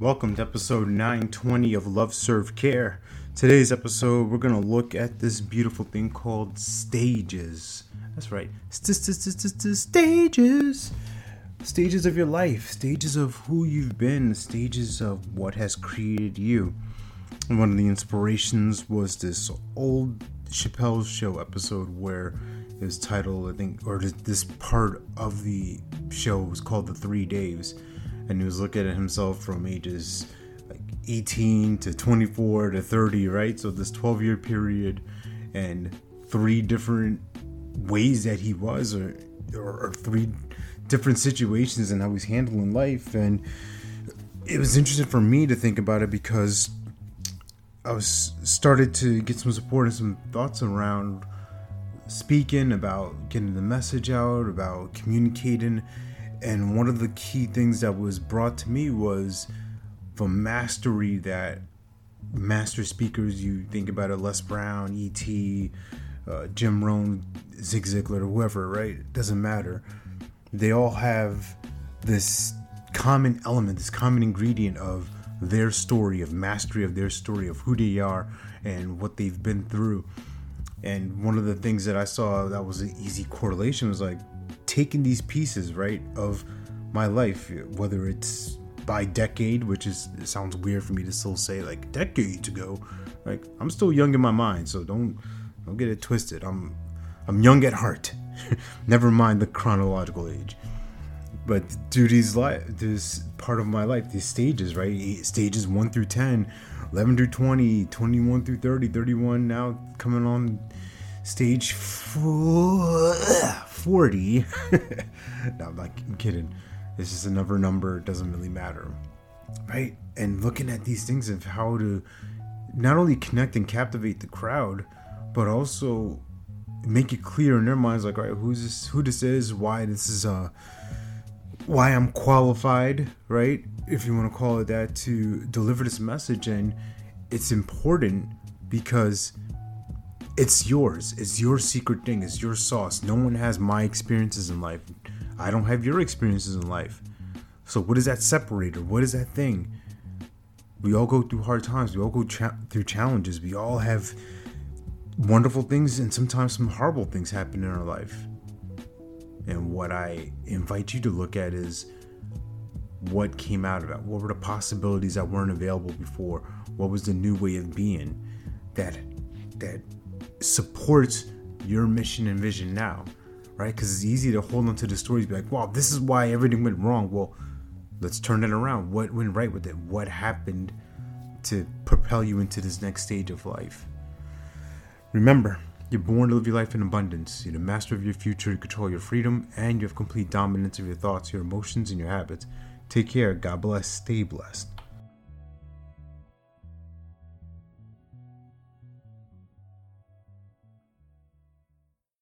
Welcome to episode 920 of Love Serve Care. Today's episode, we're going to look at this beautiful thing called stages. That's right, stages. Stages of your life, stages of who you've been, stages of what has created you. One of the inspirations was this old Chappelle's Show episode where it was titled, I think, or this part of the show was called The Three Daves and he was looking at himself from ages like 18 to 24 to 30, right? So this 12 year period and three different ways that he was, or, or, or three different situations and how he's handling life. And it was interesting for me to think about it because I was started to get some support and some thoughts around speaking about getting the message out, about communicating and one of the key things that was brought to me was the mastery that master speakers you think about it les brown et uh, jim rohn zig ziglar whoever right? It doesn't matter. They all have this common element this common ingredient of their story of mastery of their story of who they are and what they've been through. And one of the things that i saw that was an easy correlation was like taking these pieces, right, of my life, whether it's by decade, which is sounds weird for me to still say like decades ago. Like I'm still young in my mind, so don't don't get it twisted. I'm I'm young at heart. Never mind the chronological age. But through these life, this part of my life, these stages, right? Stages one through 10, 11 through 20, 21 through 30, 31, now coming on stage four, 40. no, I'm not I'm kidding. It's just another number. It doesn't really matter. Right? And looking at these things of how to not only connect and captivate the crowd, but also make it clear in their minds like, all right, who's this, who this is, why this is, uh, why I'm qualified, right? If you want to call it that, to deliver this message. And it's important because it's yours. It's your secret thing. It's your sauce. No one has my experiences in life. I don't have your experiences in life. So what is that separator? What is that thing? We all go through hard times. We all go cha- through challenges. We all have wonderful things and sometimes some horrible things happen in our life. And what I invite you to look at is what came out of it. What were the possibilities that weren't available before? What was the new way of being that that supports your mission and vision now, right? Because it's easy to hold on to the stories, be like, wow, this is why everything went wrong. Well, let's turn it around. What went right with it? What happened to propel you into this next stage of life? Remember, you're born to live your life in abundance. You're the master of your future, you control your freedom, and you have complete dominance of your thoughts, your emotions, and your habits. Take care. God bless. Stay blessed.